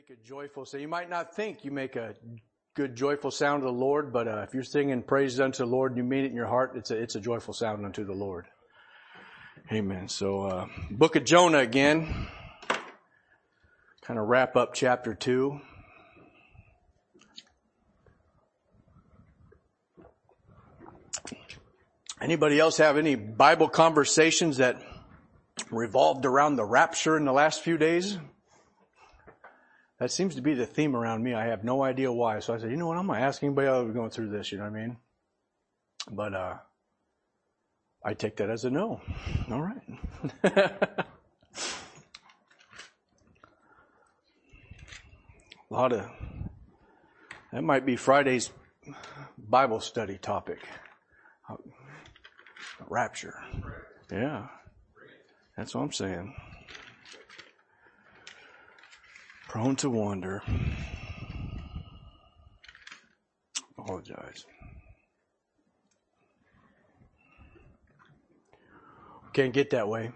make a joyful sound. You might not think you make a good joyful sound to the Lord, but uh, if you're singing praises unto the Lord and you mean it in your heart, it's a, it's a joyful sound unto the Lord. Amen. So, uh, book of Jonah again. Kind of wrap up chapter two. Anybody else have any Bible conversations that revolved around the rapture in the last few days? That seems to be the theme around me. I have no idea why. So I said, you know what? I'm going to ask anybody else going through this. You know what I mean? But, uh, I take that as a no. All right. a lot of, that might be Friday's Bible study topic. Rapture. Yeah. That's what I'm saying. Prone to wander. Apologize. Can't get that way.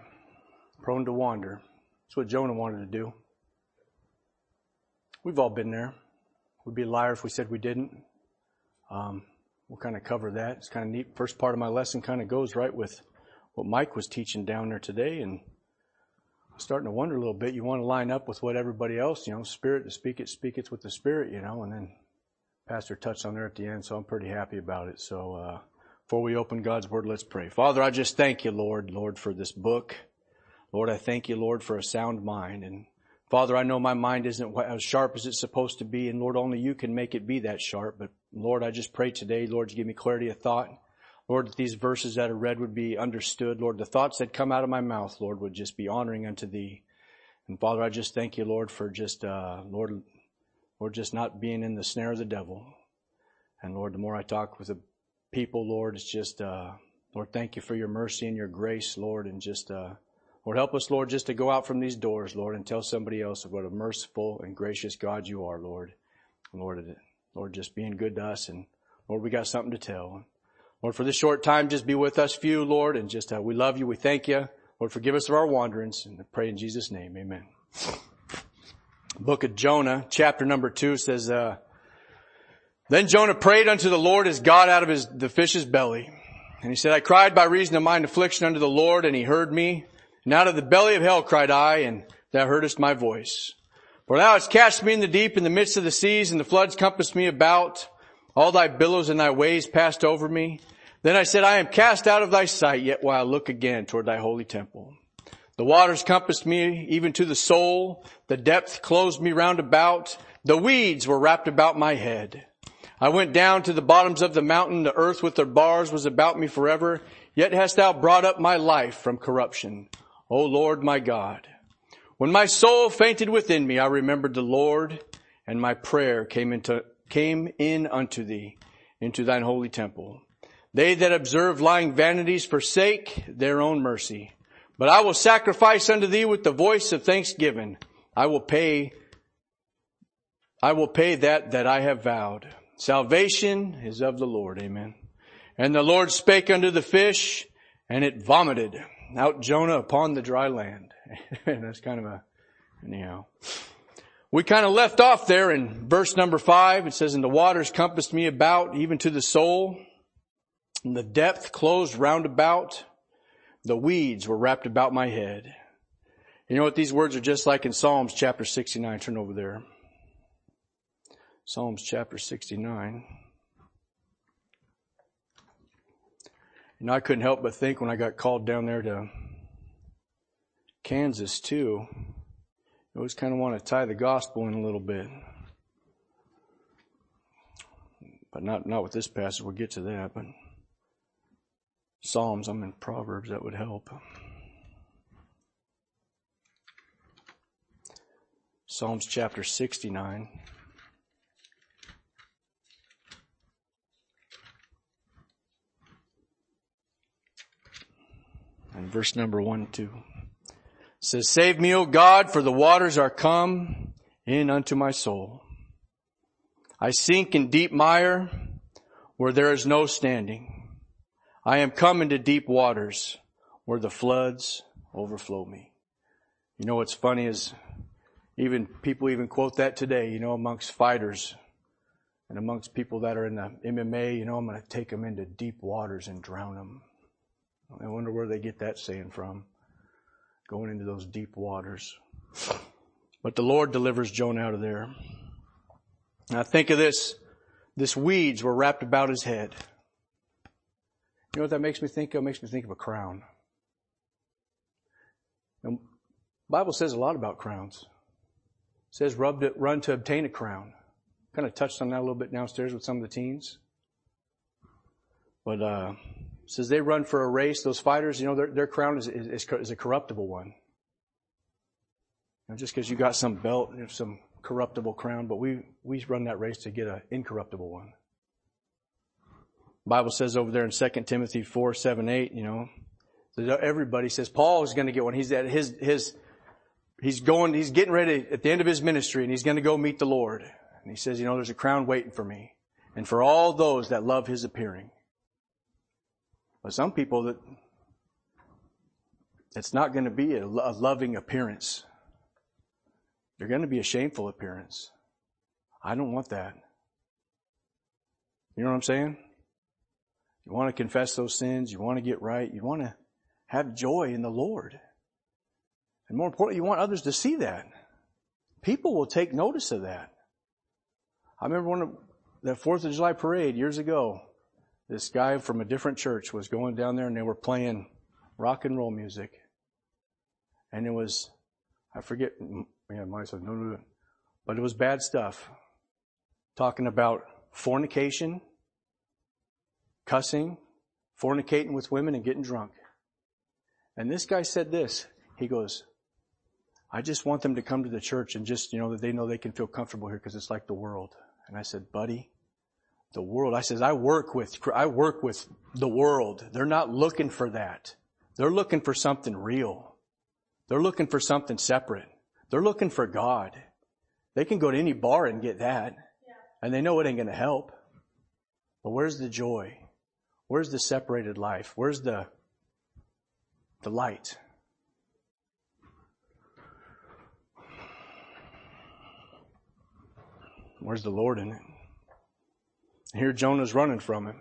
Prone to wander. That's what Jonah wanted to do. We've all been there. We'd be a liar if we said we didn't. Um, we'll kind of cover that. It's kind of neat. First part of my lesson kind of goes right with what Mike was teaching down there today, and starting to wonder a little bit. You want to line up with what everybody else, you know, spirit to speak it, speak it with the spirit, you know, and then Pastor touched on there at the end, so I'm pretty happy about it. So, uh, before we open God's Word, let's pray. Father, I just thank you, Lord, Lord, for this book. Lord, I thank you, Lord, for a sound mind. And Father, I know my mind isn't as sharp as it's supposed to be, and Lord, only you can make it be that sharp. But Lord, I just pray today, Lord, to give me clarity of thought. Lord, that these verses that are read would be understood. Lord, the thoughts that come out of my mouth, Lord, would just be honoring unto thee. And Father, I just thank you, Lord, for just, uh, Lord, Lord, just not being in the snare of the devil. And Lord, the more I talk with the people, Lord, it's just, uh, Lord, thank you for your mercy and your grace, Lord, and just, uh, Lord, help us, Lord, just to go out from these doors, Lord, and tell somebody else what a merciful and gracious God you are, Lord. Lord, Lord, just being good to us, and Lord, we got something to tell. Lord, for this short time, just be with us few, Lord, and just, uh, we love you. We thank you. Lord, forgive us of our wanderings and pray in Jesus' name. Amen. Book of Jonah, chapter number two says, uh, then Jonah prayed unto the Lord his God out of his, the fish's belly. And he said, I cried by reason of mine affliction unto the Lord and he heard me. And out of the belly of hell cried I and thou heardest my voice. For thou hast cast me in the deep in the midst of the seas and the floods compassed me about. All thy billows and thy waves passed over me. Then I said, I am cast out of thy sight, yet will I look again toward thy holy temple. The waters compassed me even to the soul. The depth closed me round about. The weeds were wrapped about my head. I went down to the bottoms of the mountain. The earth with their bars was about me forever. Yet hast thou brought up my life from corruption. O Lord my God. When my soul fainted within me, I remembered the Lord and my prayer came into, came in unto thee into thine holy temple. They that observe lying vanities forsake their own mercy. But I will sacrifice unto thee with the voice of thanksgiving. I will pay, I will pay that that I have vowed. Salvation is of the Lord. Amen. And the Lord spake unto the fish and it vomited out Jonah upon the dry land. and that's kind of a, anyhow. We kind of left off there in verse number five. It says, and the waters compassed me about even to the soul. And the depth closed round about. The weeds were wrapped about my head. You know what these words are just like in Psalms chapter 69. Turn over there. Psalms chapter 69. You know, I couldn't help but think when I got called down there to Kansas too. I always kind of want to tie the gospel in a little bit. But not, not with this passage. We'll get to that, but Psalms, I'm in Proverbs, that would help. Psalms chapter 69. And verse number 1 2 says, Save me, O God, for the waters are come in unto my soul. I sink in deep mire where there is no standing. I am come into deep waters where the floods overflow me. You know what's funny is Even people even quote that today, you know, amongst fighters and amongst people that are in the MMA, you know, I'm going to take them into deep waters and drown them. I wonder where they get that saying from. Going into those deep waters. But the Lord delivers Jonah out of there. Now think of this. This weeds were wrapped about his head. You know what that makes me think of? It makes me think of a crown. The Bible says a lot about crowns. It says run to obtain a crown. Kind of touched on that a little bit downstairs with some of the teens. But uh, says they run for a race. Those fighters, you know, their, their crown is, is, is a corruptible one. You know, just because you got some belt, you know, some corruptible crown, but we, we run that race to get an incorruptible one. Bible says over there in 2 Timothy 4, 7, 8, you know, everybody says Paul is going to get one. He's at his, his, he's going, he's getting ready at the end of his ministry and he's going to go meet the Lord. And he says, you know, there's a crown waiting for me and for all those that love his appearing. But some people that, it's not going to be a, a loving appearance. They're going to be a shameful appearance. I don't want that. You know what I'm saying? You want to confess those sins. You want to get right. You want to have joy in the Lord. And more importantly, you want others to see that. People will take notice of that. I remember one of the Fourth of July parade years ago. This guy from a different church was going down there and they were playing rock and roll music. And it was, I forget, yeah, my son, no, no, no. But it was bad stuff. Talking about fornication, cussing, fornicating with women and getting drunk. And this guy said this. He goes, I just want them to come to the church and just, you know, that they know they can feel comfortable here because it's like the world. And I said, buddy, the world. I says, I work with, I work with the world. They're not looking for that. They're looking for something real. They're looking for something separate. They're looking for God. They can go to any bar and get that. And they know it ain't going to help. But where's the joy? Where's the separated life? Where's the, the light? Where's the Lord in it? here Jonah's running from it.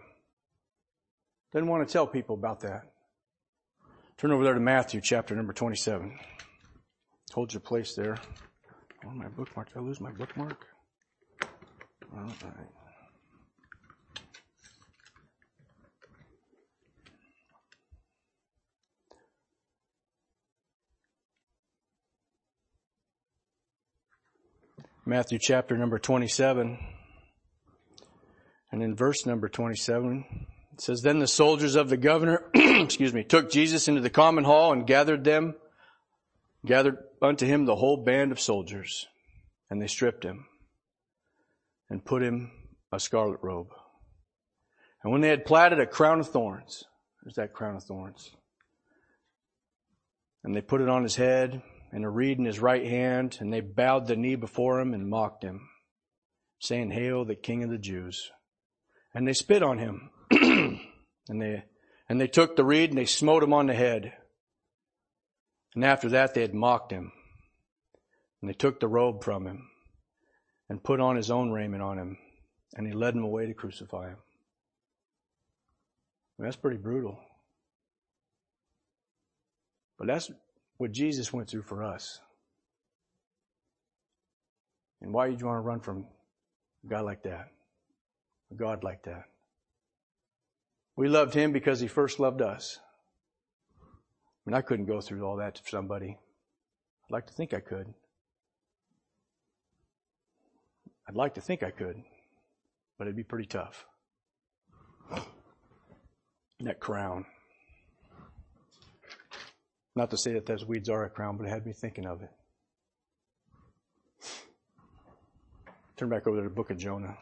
Didn't want to tell people about that. Turn over there to Matthew chapter number 27. Hold your place there. Oh, my bookmark. Did I lose my bookmark? All right. Matthew chapter number 27. And in verse number 27, it says, Then the soldiers of the governor, excuse me, took Jesus into the common hall and gathered them, gathered unto him the whole band of soldiers. And they stripped him and put him a scarlet robe. And when they had platted a crown of thorns, there's that crown of thorns. And they put it on his head and a reed in his right hand, and they bowed the knee before him and mocked him, saying, Hail the King of the Jews. And they spit on him. and they, and they took the reed and they smote him on the head. And after that they had mocked him. And they took the robe from him and put on his own raiment on him. And he led him away to crucify him. That's pretty brutal. But that's what Jesus went through for us. And why would you want to run from a guy like that? A God like that? We loved him because he first loved us. I mean, I couldn't go through all that to somebody. I'd like to think I could. I'd like to think I could, but it'd be pretty tough. That crown. Not to say that those weeds are a crown, but it had me thinking of it. Turn back over to the book of Jonah.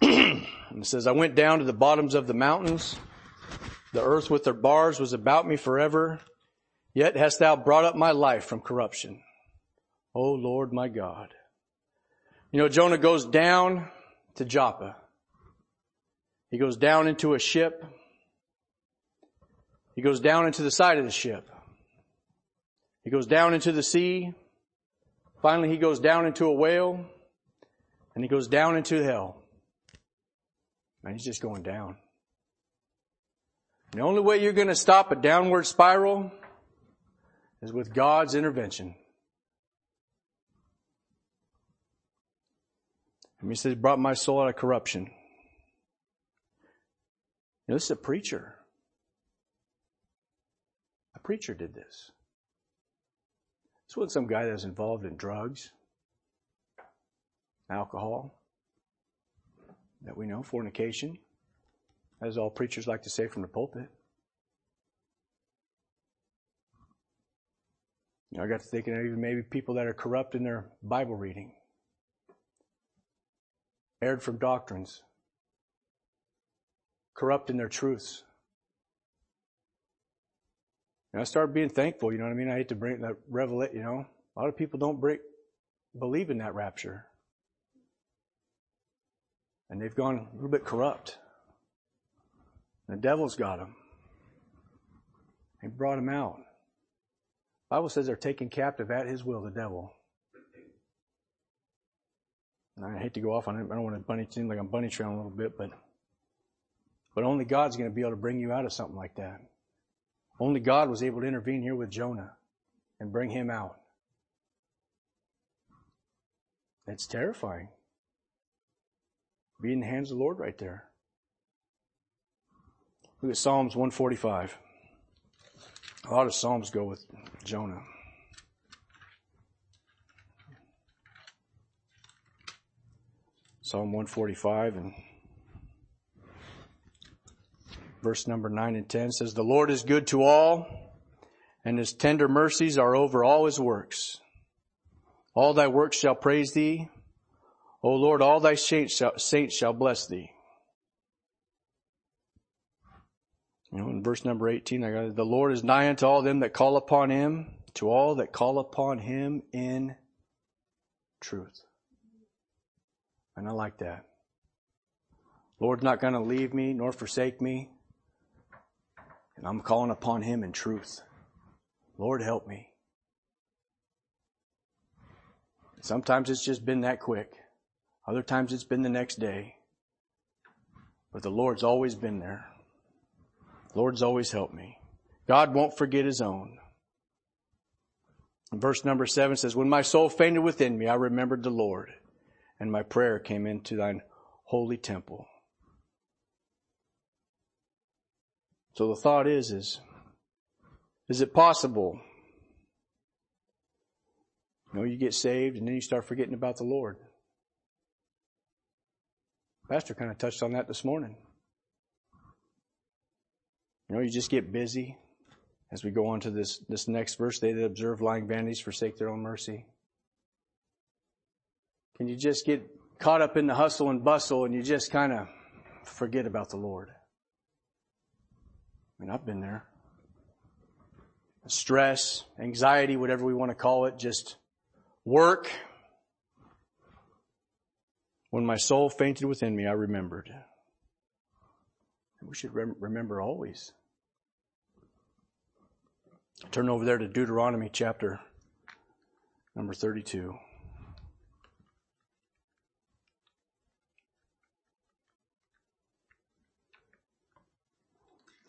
and it says, I went down to the bottoms of the mountains. The earth with her bars was about me forever. Yet hast thou brought up my life from corruption. O Lord my God. You know, Jonah goes down to Joppa. He goes down into a ship. He goes down into the side of the ship. He goes down into the sea. Finally, he goes down into a whale. And he goes down into hell. And he's just going down. The only way you're going to stop a downward spiral is with God's intervention. And he says, brought my soul out of corruption. Know, this is a preacher. A preacher did this. This wasn't some guy that was involved in drugs, alcohol, that we know, fornication, as all preachers like to say from the pulpit. You know, I got to thinking of even maybe people that are corrupt in their Bible reading erred from doctrines, corrupt in their truths. And I started being thankful, you know what I mean? I hate to bring that revelate, you know. A lot of people don't break, believe in that rapture. And they've gone a little bit corrupt. The devil's got them. He brought them out. Bible says they're taken captive at his will, the devil. And I hate to go off on it. I don't want to bunny seem like I'm bunny trailing a little bit, but but only God's going to be able to bring you out of something like that. Only God was able to intervene here with Jonah and bring him out. It's terrifying. Be in the hands of the Lord right there. Look at Psalms 145. A lot of Psalms go with Jonah. Psalm 145 and verse number 9 and 10 says, The Lord is good to all, and his tender mercies are over all his works. All thy works shall praise thee. O Lord, all thy saints shall, saints shall bless thee. You know, in verse number 18, I got, the Lord is nigh unto all them that call upon him, to all that call upon him in truth. And I like that. Lord's not going to leave me nor forsake me. And I'm calling upon Him in truth. Lord, help me. Sometimes it's just been that quick. Other times it's been the next day. But the Lord's always been there. Lord's always helped me. God won't forget His own. verse number seven says, When my soul fainted within me, I remembered the Lord and my prayer came into thine holy temple. So the thought is, is, is it possible? You know, you get saved and then you start forgetting about the Lord. Pastor kind of touched on that this morning. You know, you just get busy as we go on to this, this next verse. They that observe lying vanities forsake their own mercy. Can you just get caught up in the hustle and bustle and you just kind of forget about the Lord? I mean, I've been there. Stress, anxiety, whatever we want to call it, just work. When my soul fainted within me, I remembered. We should rem- remember always. Turn over there to Deuteronomy chapter number 32.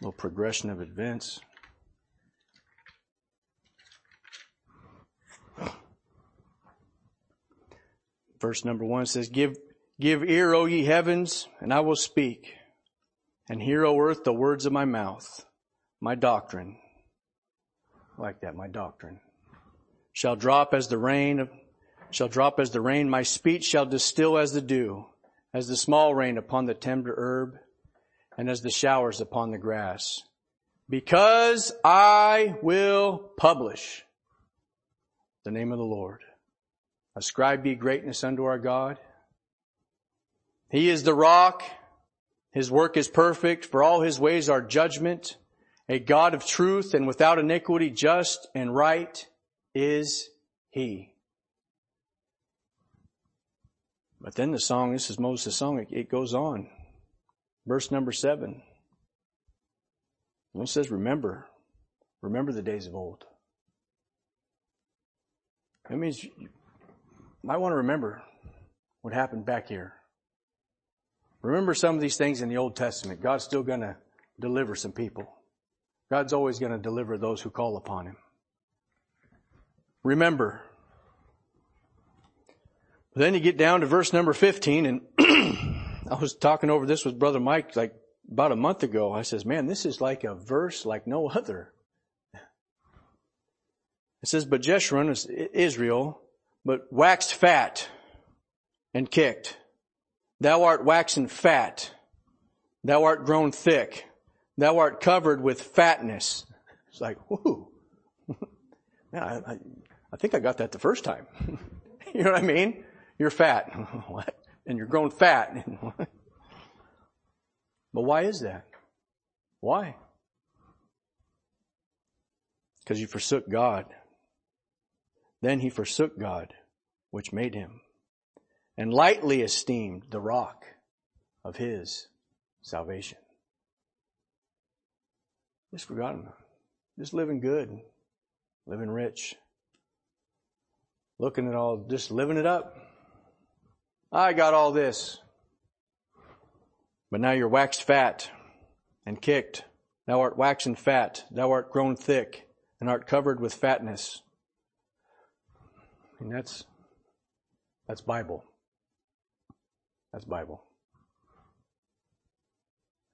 little progression of events. Verse number one says, Give, give ear, O ye heavens, and I will speak, and hear, O earth, the words of my mouth, my doctrine. Like that, my doctrine. Shall drop as the rain of, shall drop as the rain, my speech shall distill as the dew, as the small rain upon the tender herb and as the showers upon the grass. Because I will publish the name of the Lord. Ascribe be greatness unto our God. He is the rock. His work is perfect, for all his ways are judgment. A God of truth and without iniquity, just and right is he. But then the song, this is Moses' song, it, goes on. Verse number seven. it says, remember, remember the days of old. That means you might want to remember what happened back here. Remember some of these things in the Old Testament. God's still going to deliver some people. God's always going to deliver those who call upon Him. Remember. Then you get down to verse number 15 and I was talking over this with brother Mike like about a month ago. I says, man, this is like a verse like no other. It says, but Jeshurun is Israel, but waxed fat and kicked. Thou art waxen fat. Thou art grown thick. Thou art covered with fatness. It's like, whoo. yeah, I, I, I think I got that the first time. you know what I mean? You're fat. what? And you're grown fat. but why is that? Why? Because you forsook God. Then he forsook God, which made him, and lightly esteemed the rock of his salvation. Just forgotten. Just living good, living rich, looking at all, just living it up. I got all this. But now you're waxed fat and kicked. Thou art waxen fat. Thou art grown thick and art covered with fatness. And that's, that's Bible. That's Bible.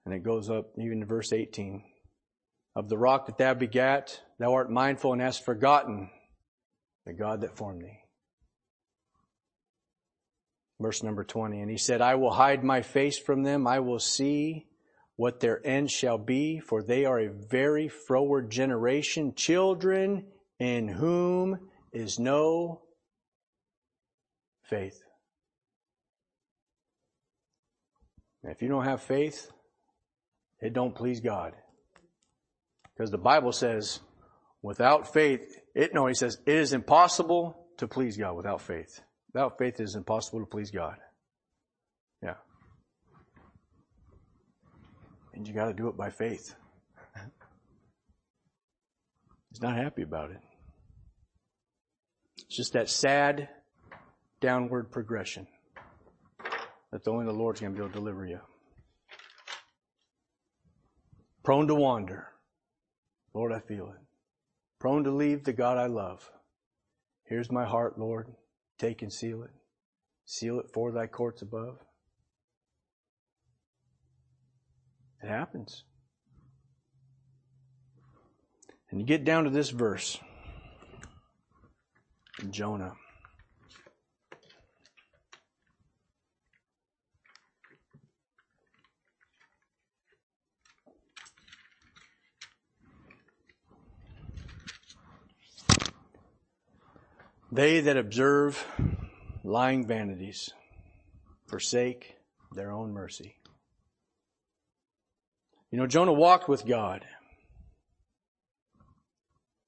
And it goes up even to verse 18. Of the rock that thou begat, thou art mindful and hast forgotten the God that formed thee. Verse number 20. And he said, I will hide my face from them. I will see what their end shall be, for they are a very froward generation, children in whom is no faith. If you don't have faith, it don't please God. Because the Bible says, without faith, it, no, he says, it is impossible to please God without faith. Without faith, it is impossible to please God. Yeah. And you gotta do it by faith. He's not happy about it. It's just that sad downward progression that only the Lord's going to be able to deliver you. Prone to wander. Lord, I feel it. Prone to leave the God I love. Here's my heart, Lord. Take and seal it. Seal it for thy courts above. It happens. And you get down to this verse Jonah. They that observe lying vanities forsake their own mercy. You know, Jonah walked with God,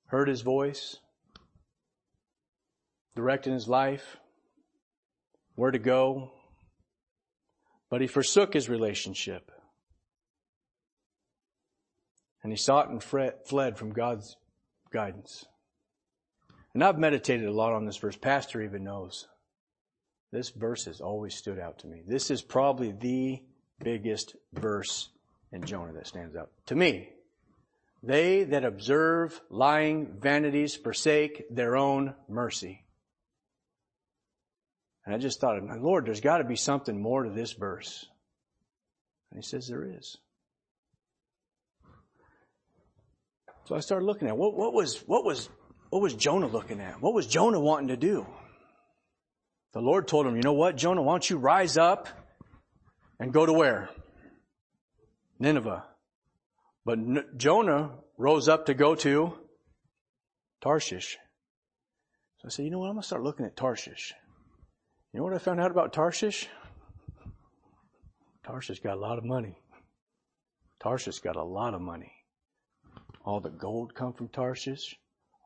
heard his voice, directed his life, where to go, but he forsook his relationship. And he sought and fled from God's guidance. And I've meditated a lot on this verse. Pastor even knows. This verse has always stood out to me. This is probably the biggest verse in Jonah that stands out to me. They that observe lying vanities forsake their own mercy. And I just thought, my Lord, there's got to be something more to this verse. And he says there is. So I started looking at what, what was what was what was Jonah looking at? What was Jonah wanting to do? The Lord told him, you know what, Jonah, why don't you rise up and go to where? Nineveh. But N- Jonah rose up to go to Tarshish. So I said, you know what, I'm going to start looking at Tarshish. You know what I found out about Tarshish? Tarshish got a lot of money. Tarshish got a lot of money. All the gold come from Tarshish.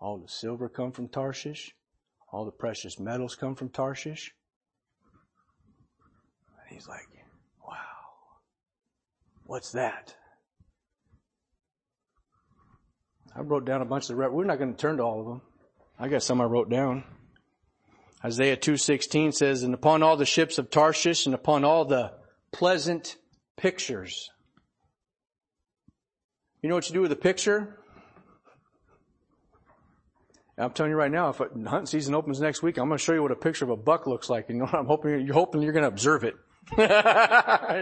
All the silver come from Tarshish. All the precious metals come from Tarshish. And He's like, wow, what's that? I wrote down a bunch of the, we're not going to turn to all of them. I got some I wrote down. Isaiah 2.16 says, and upon all the ships of Tarshish and upon all the pleasant pictures. You know what you do with a picture? I'm telling you right now, if hunting season opens next week, I'm going to show you what a picture of a buck looks like. And you know what I'm hoping? You're hoping you're going to observe it. you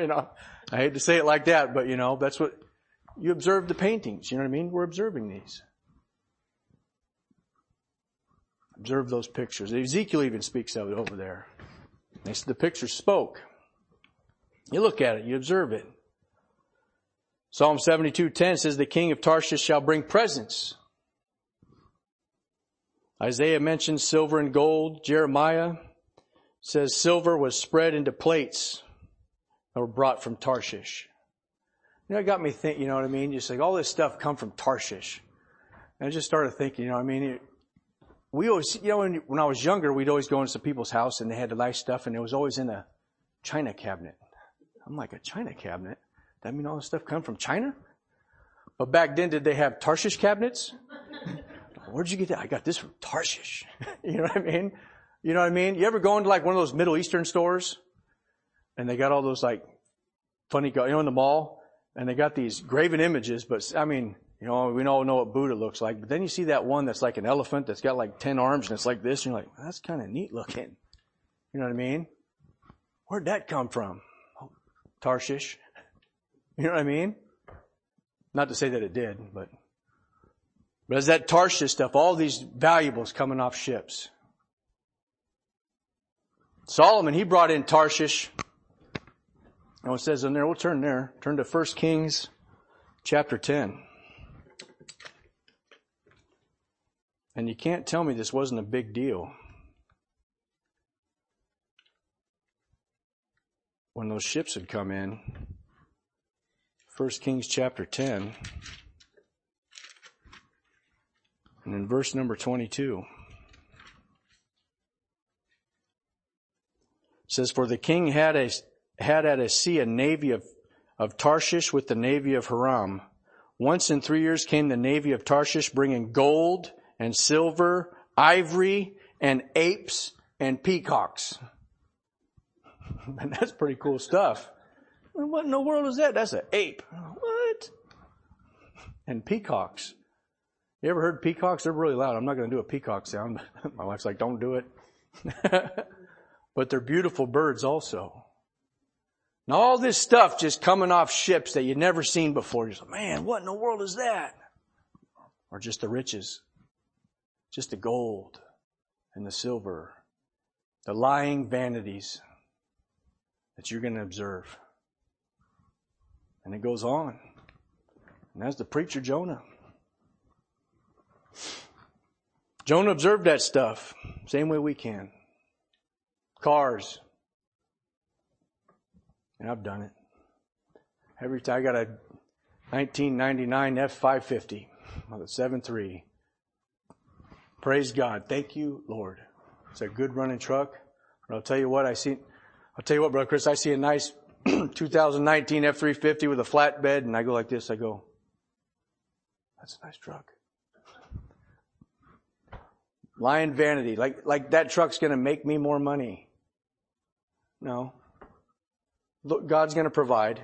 know, I hate to say it like that, but you know, that's what, you observe the paintings. You know what I mean? We're observing these. Observe those pictures. Ezekiel even speaks of it over there. They said the picture spoke. You look at it, you observe it. Psalm 72:10 says the king of Tarshish shall bring presents. Isaiah mentions silver and gold. Jeremiah says silver was spread into plates that were brought from Tarshish. You know, it got me thinking, you know what I mean? Just like all this stuff come from Tarshish. And I just started thinking, you know, I mean, it, we always, you know, when, when I was younger, we'd always go into some people's house and they had the nice stuff and it was always in a china cabinet. I'm like, a china cabinet? That mean all this stuff come from China? But back then, did they have Tarshish cabinets? Where'd you get that? I got this from Tarshish. you know what I mean? You know what I mean? You ever go into like one of those Middle Eastern stores and they got all those like funny, you know, in the mall and they got these graven images, but I mean, you know, we all know what Buddha looks like, but then you see that one that's like an elephant that's got like 10 arms and it's like this, and you're like, that's kind of neat looking. You know what I mean? Where'd that come from? Oh, Tarshish. You know what I mean? Not to say that it did, but, but as that Tarshish stuff, all these valuables coming off ships. Solomon, he brought in Tarshish. And it says in there, we'll turn there. Turn to 1 Kings chapter 10. And you can't tell me this wasn't a big deal. When those ships had come in, 1 Kings chapter 10, and in verse number 22, says, For the king had, a, had at a sea a navy of, of Tarshish with the navy of Hiram. Once in three years came the navy of Tarshish bringing gold and silver, ivory and apes and peacocks. And that's pretty cool stuff. What in the world is that? That's an ape. What? And peacocks. You ever heard peacocks? They're really loud. I'm not going to do a peacock sound. My wife's like, don't do it. but they're beautiful birds also. And all this stuff just coming off ships that you'd never seen before. You're like, man, what in the world is that? Or just the riches. Just the gold and the silver. The lying vanities that you're going to observe. And it goes on. And that's the preacher Jonah. Jonah observed that stuff. Same way we can. Cars. And I've done it. Every time I got a 1999 F550 with a 7.3. Praise God. Thank you, Lord. It's a good running truck. But I'll tell you what, I see, I'll tell you what, Brother Chris, I see a nice 2019 F350 with a flatbed and I go like this, I go, that's a nice truck. Lion vanity, like, like that truck's gonna make me more money. No. Look, God's gonna provide.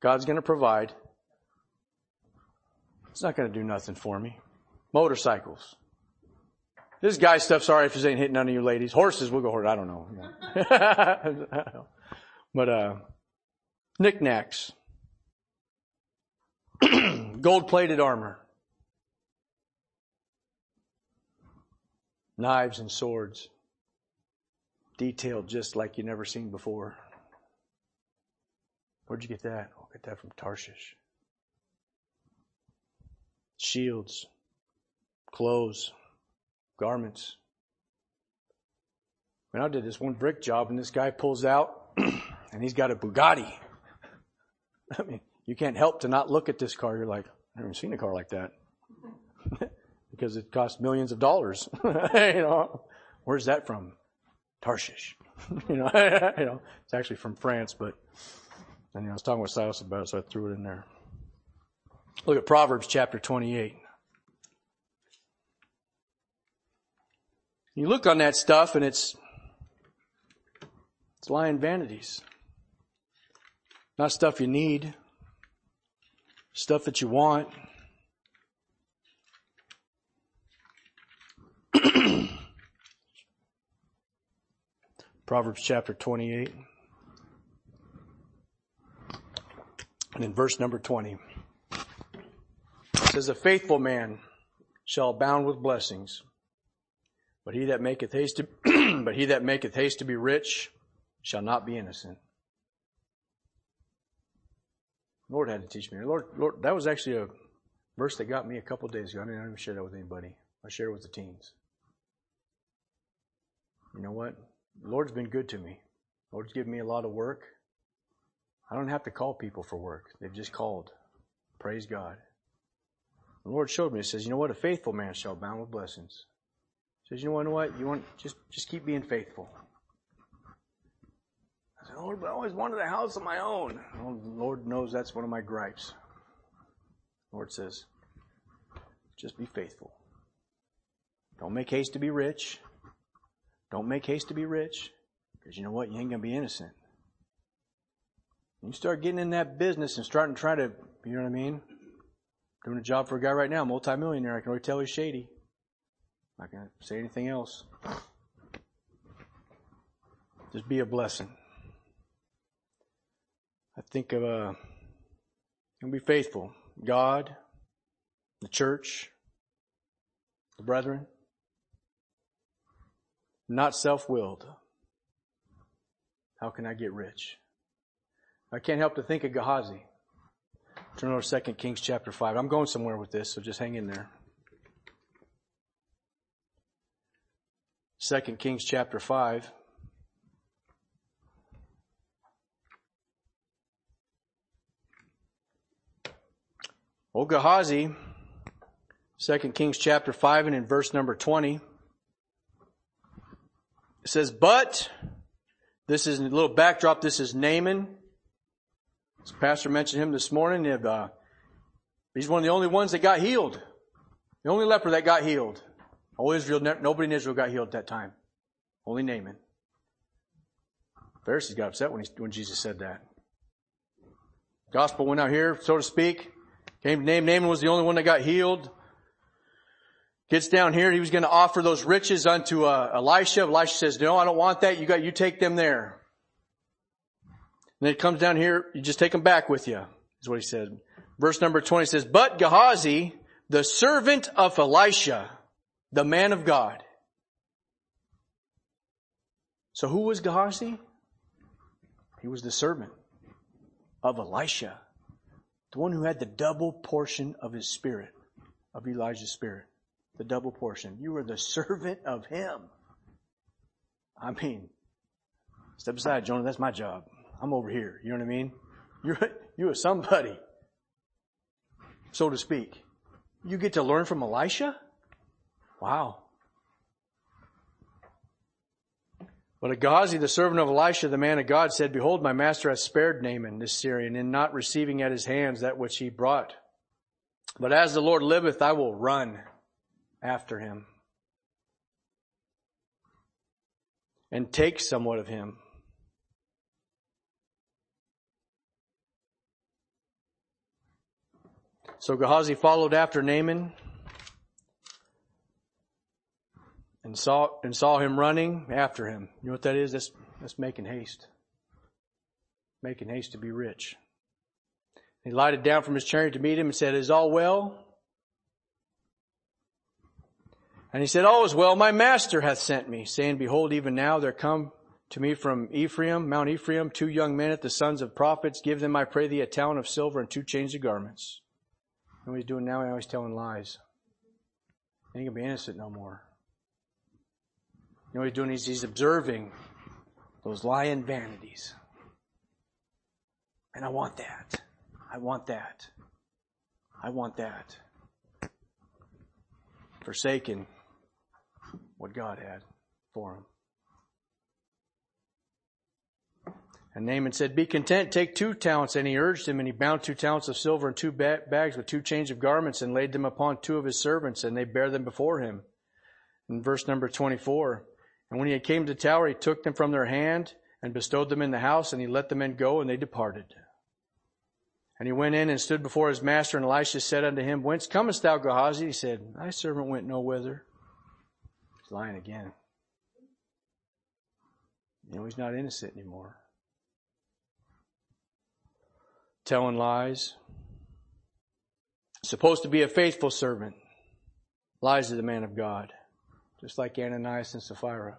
God's gonna provide. It's not gonna do nothing for me. Motorcycles. This guy stuff, sorry if this ain't hitting none of you ladies. Horses, we'll go horse. I don't know. but, uh, knickknacks. Gold plated armor. Knives and swords. Detailed just like you never seen before. Where'd you get that? I'll get that from Tarshish. Shields. Clothes. Garments. When I did this one brick job and this guy pulls out and he's got a Bugatti. I mean, you can't help to not look at this car. You're like, I've never seen a car like that. Because it costs millions of dollars. you know, where's that from? Tarshish. you know, you know, it's actually from France, but and you know, I was talking with Silas about it, so I threw it in there. Look at Proverbs chapter 28. You look on that stuff and it's it's lying vanities. Not stuff you need. Stuff that you want. Proverbs chapter 28. And in verse number 20, it says, A faithful man shall abound with blessings, but he that maketh haste to, but he that maketh haste to be rich shall not be innocent. Lord had to teach me. Lord, Lord, that was actually a verse that got me a couple days ago. I didn't even share that with anybody. I shared it with the teens. You know what? The Lord's been good to me. The Lord's given me a lot of work. I don't have to call people for work. They've just called. Praise God. The Lord showed me, He says, you know what? A faithful man shall abound with blessings. He says, you know what? You want, just, just keep being faithful. I said, Lord, but I always wanted a house of my own. Well, Lord knows that's one of my gripes. The Lord says, just be faithful. Don't make haste to be rich. Don't make haste to be rich. Because you know what? You ain't going to be innocent. You start getting in that business and starting to try to, you know what I mean? Doing a job for a guy right now, multimillionaire. I can already tell he's shady. I'm not going to say anything else. Just be a blessing. I think of uh, and be faithful. God, the church, the brethren, not self-willed. How can I get rich? I can't help to think of Gehazi. Turn over to 2 Kings chapter 5. I'm going somewhere with this, so just hang in there. 2 Kings chapter 5. O Gehazi, 2 Kings chapter 5 and in verse number 20. It says, but, this is a little backdrop, this is Naaman. As Pastor mentioned him this morning, uh, he's one of the only ones that got healed. The only leper that got healed. All Israel, nobody in Israel got healed at that time. Only Naaman. Pharisees got upset when, he, when Jesus said that. Gospel went out here, so to speak. Came to Naaman. Naaman was the only one that got healed. Gets down here, he was going to offer those riches unto uh, Elisha. Elisha says, no, I don't want that. You got, you take them there. And then it comes down here, you just take them back with you, is what he said. Verse number 20 says, but Gehazi, the servant of Elisha, the man of God. So who was Gehazi? He was the servant of Elisha, the one who had the double portion of his spirit, of Elijah's spirit the double portion. You are the servant of him. I mean, step aside, Jonah. That's my job. I'm over here. You know what I mean? You're, you are somebody, so to speak. You get to learn from Elisha? Wow. But Gehazi, the servant of Elisha, the man of God, said, Behold, my master has spared Naaman, this Syrian, in not receiving at his hands that which he brought. But as the Lord liveth, I will run after him and take somewhat of him. So Gehazi followed after Naaman and saw and saw him running after him. You know what that is? That's that's making haste. Making haste to be rich. He lighted down from his chariot to meet him and said, Is all well? And he said, All is well, my master hath sent me, saying, Behold, even now there come to me from Ephraim, Mount Ephraim, two young men at the sons of prophets. Give them, I pray thee, a talent of silver and two changes of garments. Know what he's doing now? He's always telling lies. He ain't gonna be innocent no more. You know what he's doing? He's, he's observing those lying vanities. And I want that. I want that. I want that. Forsaken God had for him. And Naaman said, Be content, take two talents. And he urged him, and he bound two talents of silver in two bags with two change of garments and laid them upon two of his servants, and they bare them before him. In verse number 24, and when he came to tower, he took them from their hand and bestowed them in the house, and he let the men go, and they departed. And he went in and stood before his master, and Elisha said unto him, Whence comest thou, Gehazi? He said, Thy servant went no whither. Lying again. You know, he's not innocent anymore telling lies. Supposed to be a faithful servant, lies to the man of God, just like Ananias and Sapphira.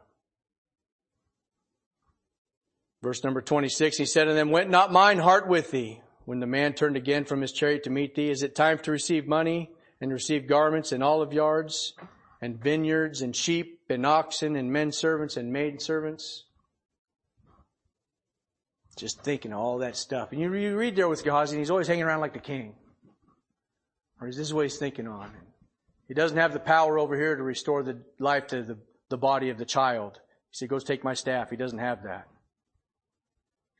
Verse number 26, he said to them, Went not mine heart with thee? When the man turned again from his chariot to meet thee, is it time to receive money and receive garments and olive yards and vineyards and sheep and oxen and men servants and maid servants? Just thinking all that stuff. And you, read there with Gehazi, and he's always hanging around like the king. Or is this is what he's thinking on. He doesn't have the power over here to restore the life to the, the body of the child. He said, goes take my staff. He doesn't have that.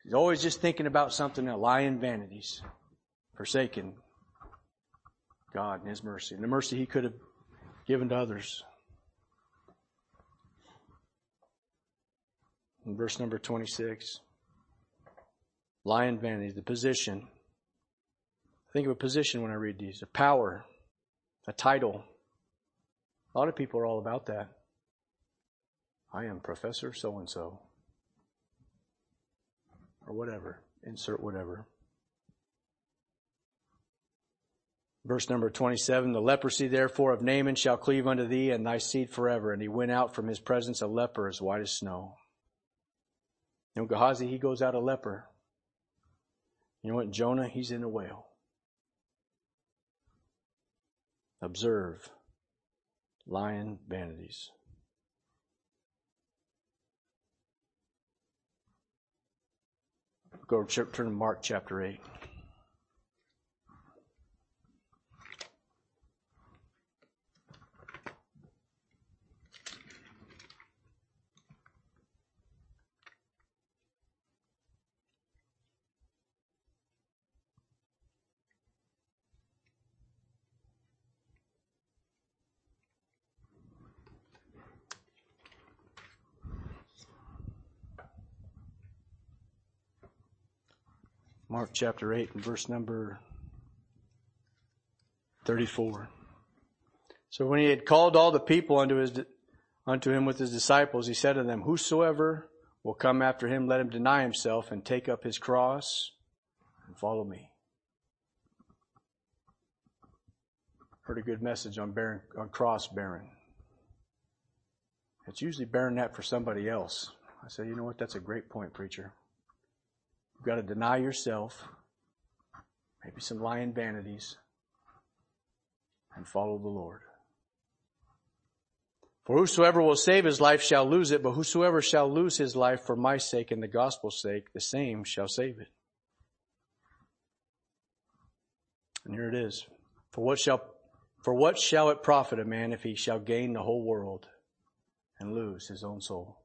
He's always just thinking about something that lying vanities, forsaken God and His mercy, and the mercy He could have given to others. In verse number 26. Lion vanity, the position. Think of a position when I read these a power, a title. A lot of people are all about that. I am Professor so and so. Or whatever. Insert whatever. Verse number 27 The leprosy, therefore, of Naaman shall cleave unto thee and thy seed forever. And he went out from his presence a leper as white as snow. You know, Gehazi, he goes out a leper. You know what? Jonah, he's in a whale. Observe lion vanities. Go turn to Mark chapter 8. Mark chapter 8 and verse number 34. So when he had called all the people unto his unto him with his disciples, he said to them, Whosoever will come after him, let him deny himself and take up his cross and follow me. Heard a good message on bearing on cross bearing. It's usually bearing that for somebody else. I said, you know what? That's a great point, preacher. You've got to deny yourself, maybe some lying vanities, and follow the Lord. For whosoever will save his life shall lose it, but whosoever shall lose his life for my sake and the gospel's sake, the same shall save it. And here it is. For what shall, for what shall it profit a man if he shall gain the whole world and lose his own soul?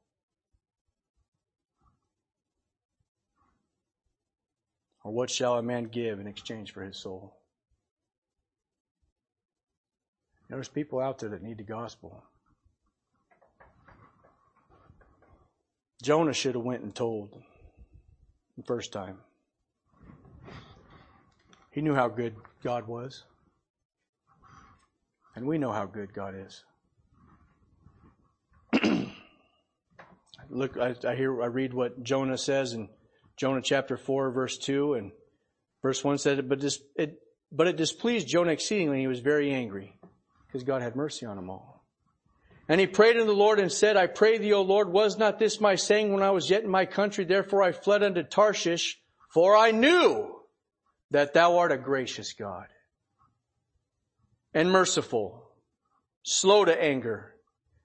Or what shall a man give in exchange for his soul? There's people out there that need the gospel. Jonah should have went and told the first time. He knew how good God was. And we know how good God is. Look, I, I, hear, I read what Jonah says in Jonah chapter 4, verse 2, and verse 1 said, but, this, it, but it displeased Jonah exceedingly, he was very angry, because God had mercy on them all. And he prayed unto the Lord and said, I pray thee, O Lord, was not this my saying when I was yet in my country? Therefore I fled unto Tarshish, for I knew that thou art a gracious God and merciful, slow to anger,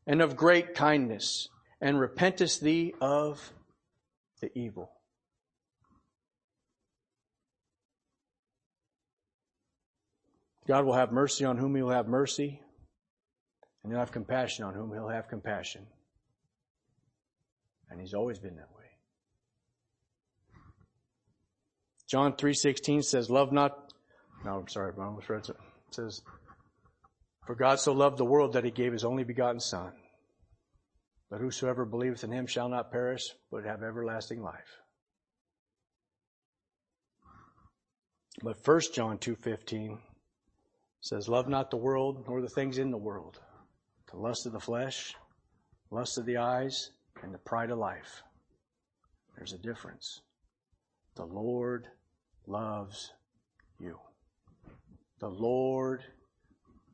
and of great kindness, and repentest thee of the evil. God will have mercy on whom He will have mercy, and He'll have compassion on whom He'll have compassion. And He's always been that way. John 3.16 says, love not, no, I'm sorry, I almost read it. It says, for God so loved the world that he gave his only begotten son, that whosoever believeth in him shall not perish, but have everlasting life. But 1 John 2.15 says, love not the world, nor the things in the world. The lust of the flesh, lust of the eyes, and the pride of life. There's a difference. The Lord loves you. The Lord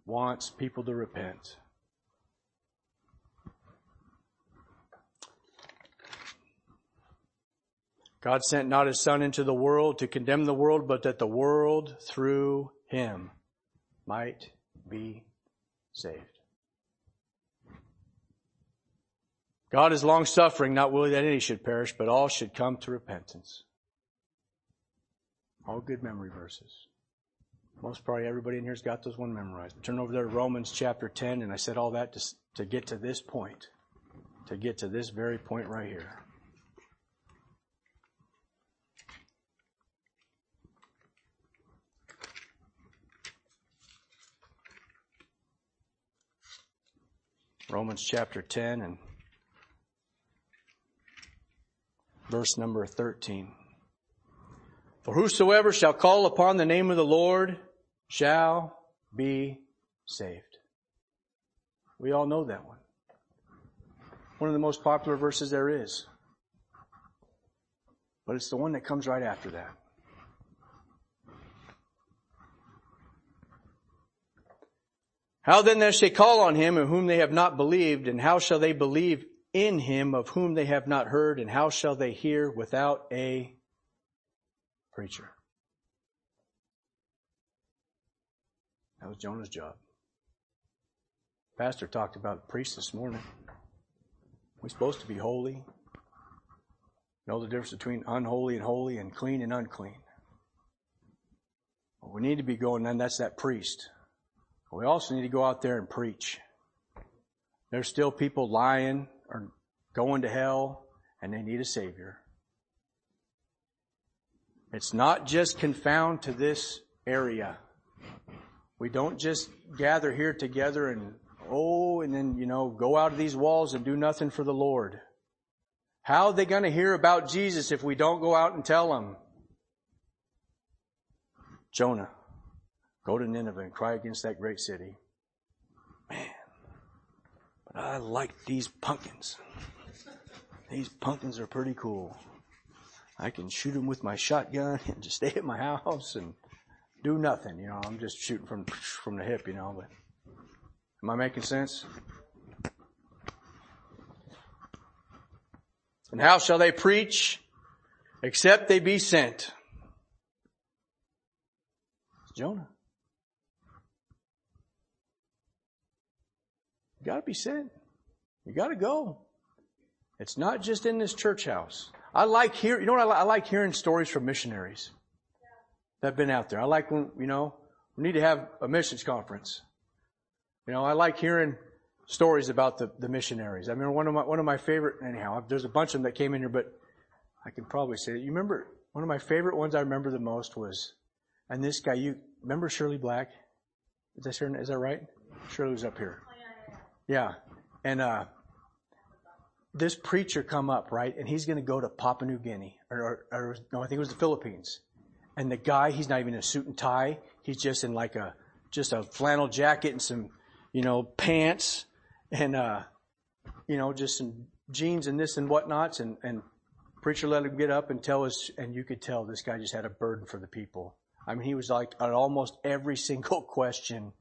wants people to repent. God sent not his son into the world to condemn the world, but that the world through him might be saved. God is long suffering, not willing that any should perish, but all should come to repentance. All good memory verses. Most probably everybody in here's got those one memorized. Turn over there to Romans chapter 10, and I said all that to, to get to this point, to get to this very point right here. Romans chapter 10 and verse number 13. For whosoever shall call upon the name of the Lord shall be saved. We all know that one. One of the most popular verses there is. But it's the one that comes right after that. How then shall they call on him in whom they have not believed, and how shall they believe in him of whom they have not heard, and how shall they hear without a preacher? That was Jonah's job. Pastor talked about priests this morning. We're supposed to be holy. Know the difference between unholy and holy and clean and unclean. What we need to be going, and that's that priest. We also need to go out there and preach. There's still people lying or going to hell and they need a savior. It's not just confound to this area. We don't just gather here together and, oh, and then, you know, go out of these walls and do nothing for the Lord. How are they going to hear about Jesus if we don't go out and tell them? Jonah. Go to Nineveh and cry against that great city. Man, but I like these pumpkins. These pumpkins are pretty cool. I can shoot them with my shotgun and just stay at my house and do nothing. You know, I'm just shooting from from the hip. You know, but am I making sense? And how shall they preach except they be sent? It's Jonah. You gotta be sent. You gotta go. It's not just in this church house. I like hear, you know what I like? I like hearing stories from missionaries that have been out there. I like when, you know, we need to have a missions conference. You know, I like hearing stories about the, the missionaries. I mean, one of my, one of my favorite, anyhow, there's a bunch of them that came in here, but I can probably say it. You remember, one of my favorite ones I remember the most was, and this guy, you remember Shirley Black? Is that, is that right? Shirley was up here. Yeah. And, uh, this preacher come up, right? And he's going to go to Papua New Guinea or, or, or, no, I think it was the Philippines. And the guy, he's not even in a suit and tie. He's just in like a, just a flannel jacket and some, you know, pants and, uh, you know, just some jeans and this and whatnots. And, and preacher let him get up and tell us, and you could tell this guy just had a burden for the people. I mean, he was like on almost every single question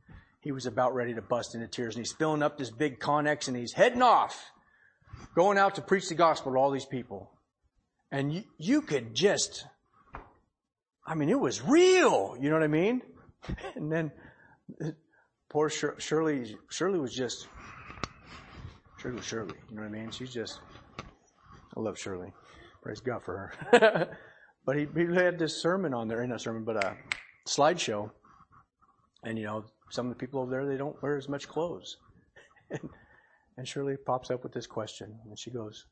he was about ready to bust into tears and he's filling up this big Connex and he's heading off, going out to preach the gospel to all these people. And you, you could just, I mean, it was real. You know what I mean? and then poor Shirley, Shirley was just, Shirley was Shirley. You know what I mean? She's just, I love Shirley. Praise God for her. but he, he had this sermon on there, not sermon, but a slideshow. And you know, some of the people over there, they don't wear as much clothes. and, Shirley pops up with this question, and she goes,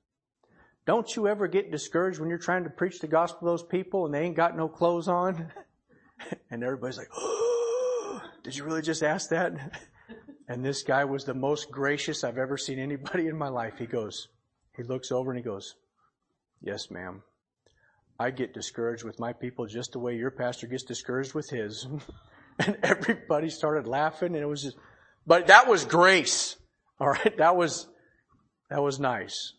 don't you ever get discouraged when you're trying to preach the gospel to those people and they ain't got no clothes on? and everybody's like, oh, did you really just ask that? And this guy was the most gracious I've ever seen anybody in my life. He goes, he looks over and he goes, yes, ma'am. I get discouraged with my people just the way your pastor gets discouraged with his. and everybody started laughing and it was just, but that was grace. All right. That was, that was nice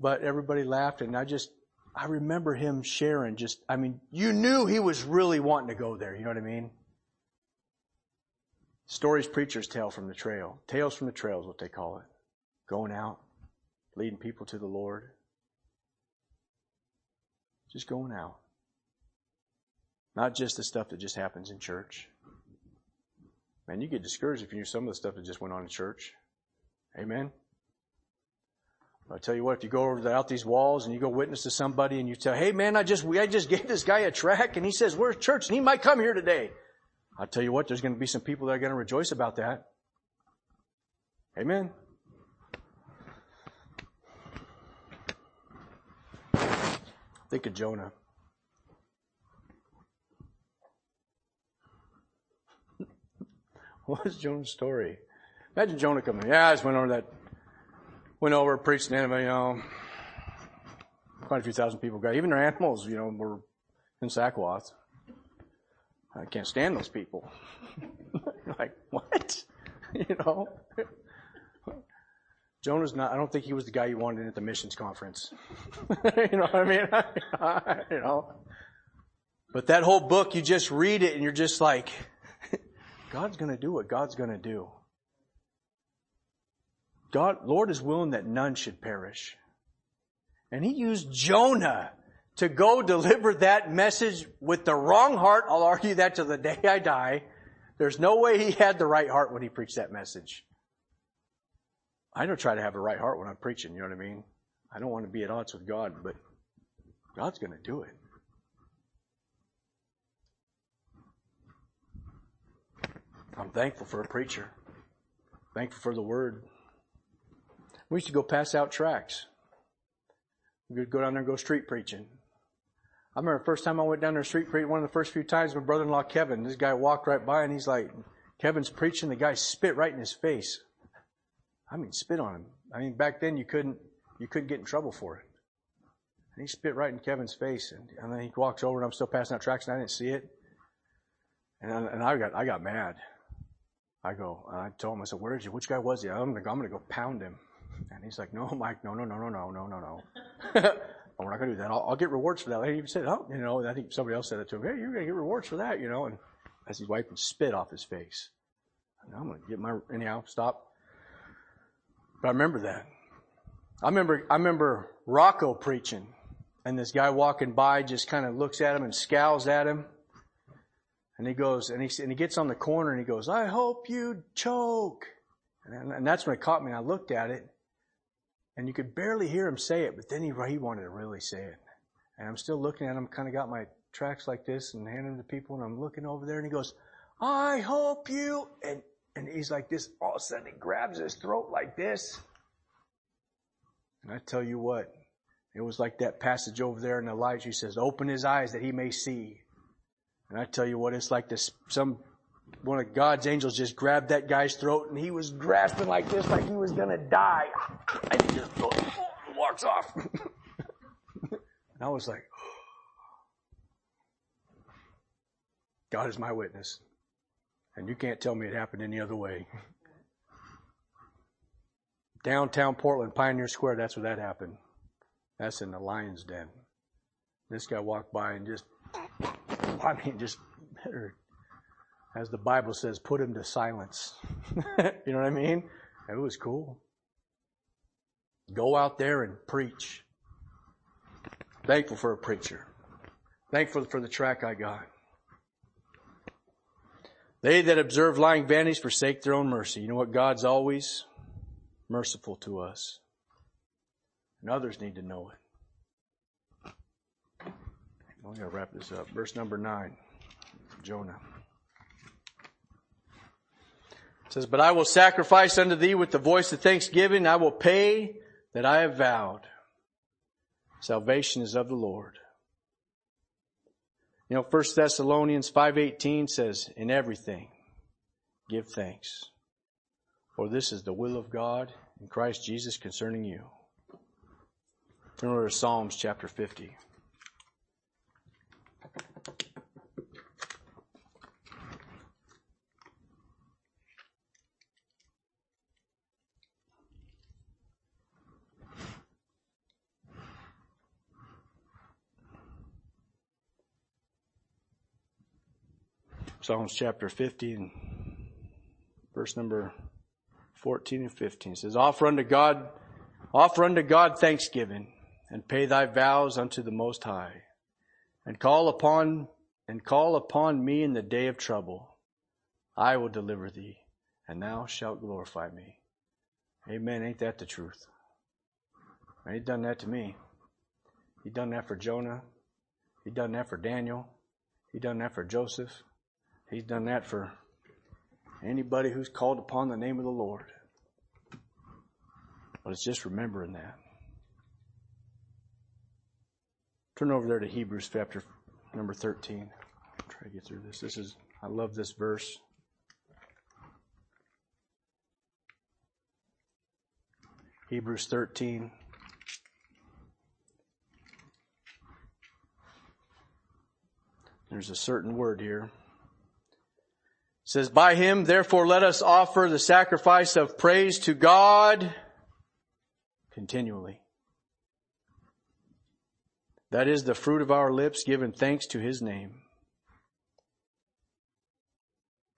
but everybody laughed and I just, I remember him sharing just, I mean, you knew he was really wanting to go there. You know what I mean? Stories preachers tell from the trail. Tales from the trail is what they call it. Going out, leading people to the Lord. Just going out. Not just the stuff that just happens in church. Man, you get discouraged if you knew some of the stuff that just went on in church. Amen. I tell you what, if you go over out these walls and you go witness to somebody and you tell, hey man, I just, I just gave this guy a track and he says, where's church? And he might come here today. I'll tell you what, there's going to be some people that are going to rejoice about that. Amen. Think of Jonah. What was Jonah's story? Imagine Jonah coming. Yeah, I just went over that went over, preached Nineveh, you know, quite a few thousand people got, even their animals, you know, were in sackcloth. I can't stand those people. like, what? you know? Jonah's not, I don't think he was the guy you wanted at the missions conference. you know what I mean? you know? But that whole book, you just read it and you're just like, God's gonna do what God's gonna do. God, Lord is willing that none should perish. And he used Jonah to go deliver that message with the wrong heart. I'll argue that to the day I die. There's no way he had the right heart when he preached that message. I don't try to have a right heart when I'm preaching, you know what I mean? I don't want to be at odds with God, but God's going to do it. I'm thankful for a preacher. Thankful for the word. We used to go pass out tracts. We'd go down there and go street preaching. I remember the first time I went down there street preaching, one of the first few times, my brother-in-law Kevin, this guy walked right by and he's like, Kevin's preaching, the guy spit right in his face. I mean, spit on him. I mean, back then you couldn't, you couldn't get in trouble for it. And he spit right in Kevin's face and, and then he walks over and I'm still passing out tracts and I didn't see it. And, and I got, I got mad. I go, I told him, I said, where is he? Which guy was he? I'm gonna, I'm gonna go pound him. And he's like, no, Mike, no, no, no, no, no, no, no, no. Oh, we're not going to do that. I'll, I'll, get rewards for that. He said, oh, you know, I think somebody else said it to him. Hey, you're going to get rewards for that, you know. And as he's wiping spit off his face. And I'm going to get my, anyhow, stop. But I remember that. I remember, I remember Rocco preaching and this guy walking by just kind of looks at him and scowls at him. And he goes, and he, and he gets on the corner and he goes, I hope you choke. And, and that's when it caught me. And I looked at it and you could barely hear him say it, but then he, he wanted to really say it. And I'm still looking at him, kind of got my tracks like this and handing them to people, and I'm looking over there, and he goes, I hope you, and, and he's like this, all of a sudden he grabs his throat like this. And I tell you what, it was like that passage over there in Elijah, he says, open his eyes that he may see. And I tell you what, it's like this, some one of God's angels just grabbed that guy's throat and he was grasping like this, like he was gonna die. And he just walks off. and I was like, God is my witness. And you can't tell me it happened any other way. Downtown Portland, Pioneer Square, that's where that happened. That's in the lion's den. This guy walked by and just, I mean, just as the Bible says, put him to silence. you know what I mean? It was cool. Go out there and preach. Thankful for a preacher. Thankful for the track I got. They that observe lying vanities forsake their own mercy. You know what? God's always merciful to us. And others need to know it. Going to wrap this up. Verse number nine. Jonah. It says, But I will sacrifice unto thee with the voice of thanksgiving. I will pay that I have vowed. Salvation is of the Lord. You know, 1 Thessalonians 5.18 says, In everything, give thanks. For this is the will of God in Christ Jesus concerning you. Turn over to Psalms chapter 50. Psalms chapter 50 and verse number 14 and 15 says, Offer unto God, offer unto God thanksgiving and pay thy vows unto the Most High and call upon, and call upon me in the day of trouble. I will deliver thee and thou shalt glorify me. Amen. Ain't that the truth? He done that to me. He done that for Jonah. He done that for Daniel. He done that for Joseph. He's done that for anybody who's called upon the name of the Lord. But it's just remembering that. Turn over there to Hebrews chapter number 13. Try to get through this. This is, I love this verse. Hebrews 13. There's a certain word here says, By him, therefore, let us offer the sacrifice of praise to God continually. That is the fruit of our lips, giving thanks to his name.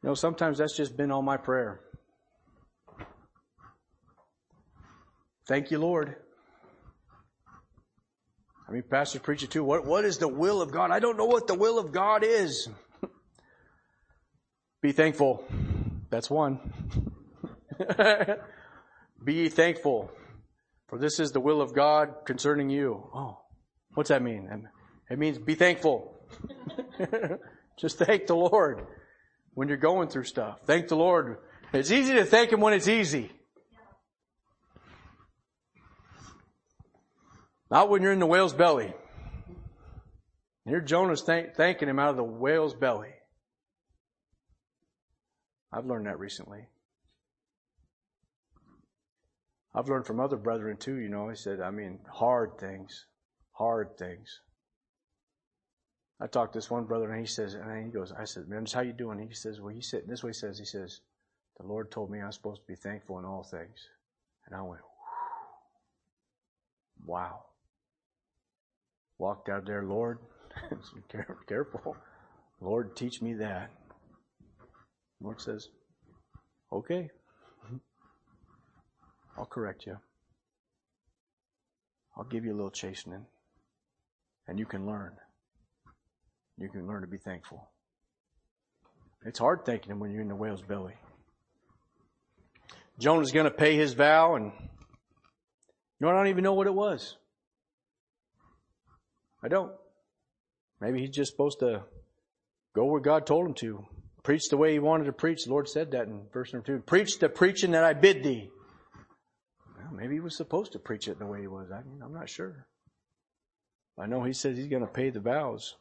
You know, sometimes that's just been all my prayer. Thank you, Lord. I mean, pastors preach it too. What, what is the will of God? I don't know what the will of God is. Be thankful. That's one. Be thankful, for this is the will of God concerning you. Oh, what's that mean? It means be thankful. Just thank the Lord when you're going through stuff. Thank the Lord. It's easy to thank Him when it's easy. Not when you're in the whale's belly. Here Jonah's thank, thanking him out of the whale's belly. I've learned that recently. I've learned from other brethren too, you know. He said, I mean, hard things. Hard things. I talked to this one brother and he says, and he goes, I said, man, how you doing? He says, well, he said, this way he says, he says, the Lord told me I'm supposed to be thankful in all things. And I went, wow. Walked out there, Lord, careful. Lord, teach me that. Lord says, okay, I'll correct you. I'll give you a little chastening. And you can learn. You can learn to be thankful. It's hard thanking him when you're in the whale's belly. Jonah's going to pay his vow, and you know, I don't even know what it was. I don't. Maybe he's just supposed to go where God told him to. Preach the way he wanted to preach. The Lord said that in verse number two. Preach the preaching that I bid thee. Well, maybe he was supposed to preach it the way he was. I mean, I'm not sure. I know he says he's going to pay the vows.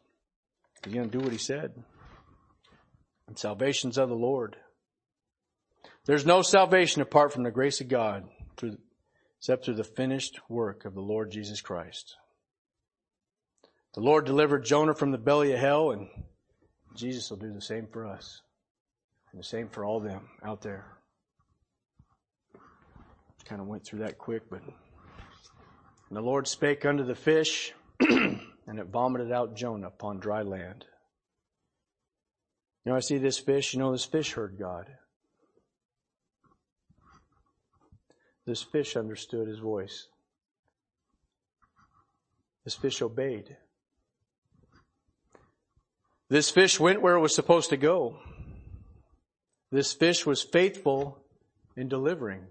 He's going to do what he said. And salvation's of the Lord. There's no salvation apart from the grace of God through, except through the finished work of the Lord Jesus Christ. The Lord delivered Jonah from the belly of hell and Jesus will do the same for us. And the same for all them out there. Kind of went through that quick, but and the Lord spake unto the fish, and it vomited out Jonah upon dry land. You know, I see this fish, you know, this fish heard God. This fish understood his voice. This fish obeyed. This fish went where it was supposed to go. This fish was faithful in delivering.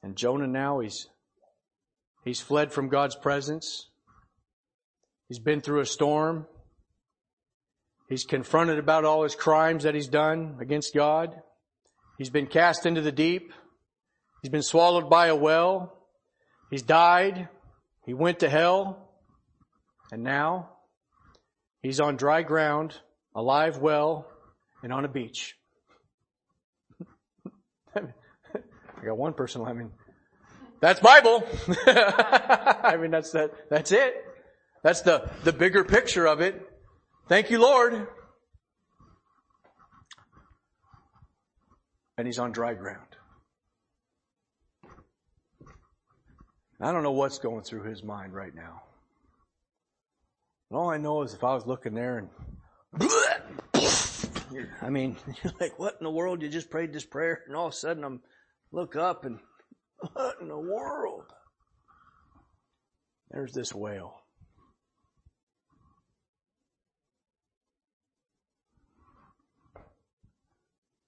And Jonah now he's he's fled from God's presence. He's been through a storm. He's confronted about all his crimes that he's done against God. He's been cast into the deep. He's been swallowed by a well. He's died. He went to hell. And now he's on dry ground, alive well, and on a beach. I got one person, I mean, that's Bible. I mean, that's that, that's it. That's the, the bigger picture of it. Thank you, Lord. And he's on dry ground. I don't know what's going through his mind right now. All I know is if I was looking there and I mean, you're like, what in the world? You just prayed this prayer, and all of a sudden I'm look up and what in the world? There's this whale.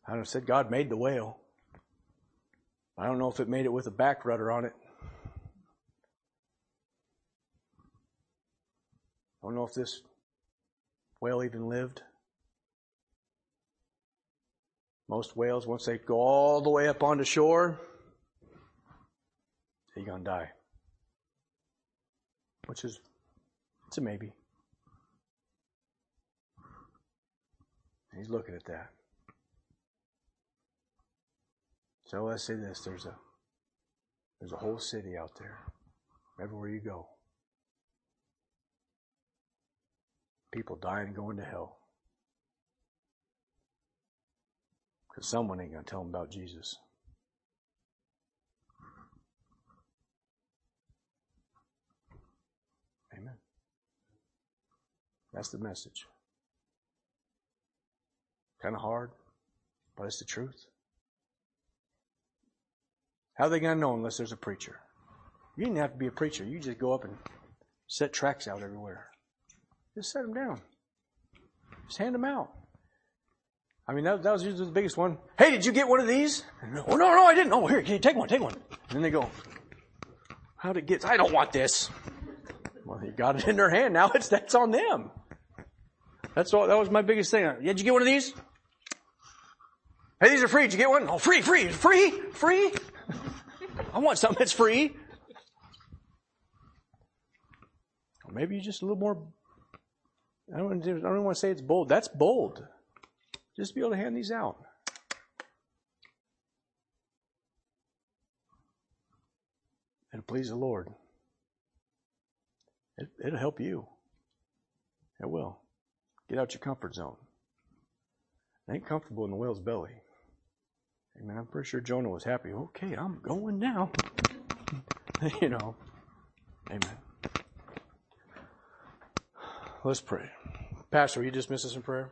I said God made the whale. I don't know if it made it with a back rudder on it. I don't know if this whale even lived. Most whales, once they go all the way up onto shore, they're going to die. Which is, it's a maybe. He's looking at that. So let's say this: there's a there's a whole city out there, everywhere you go. People dying and going to hell. Because someone ain't going to tell them about Jesus. Amen. That's the message. Kind of hard, but it's the truth. How are they going to know unless there's a preacher? You didn't have to be a preacher. You just go up and set tracks out everywhere. Just set them down. Just hand them out. I mean, that, that was usually the biggest one. Hey, did you get one of these? No, no, no, I didn't. Oh, here, take one? Take one. And then they go, how'd it get? I don't want this. Well, you got it in their hand. Now it's, that's on them. That's all, that was my biggest thing. Did you get one of these? Hey, these are free. Did you get one? Oh, free, free, free, free. I want something that's free. Or maybe you're just a little more. I don't, I don't want to say it's bold. That's bold. Just be able to hand these out. It'll please the Lord. It, it'll help you. It will. Get out your comfort zone. Ain't comfortable in the whale's belly. Amen. I'm pretty sure Jonah was happy. Okay, I'm going now. you know. Amen. Let's pray. Pastor, will you dismiss us in prayer?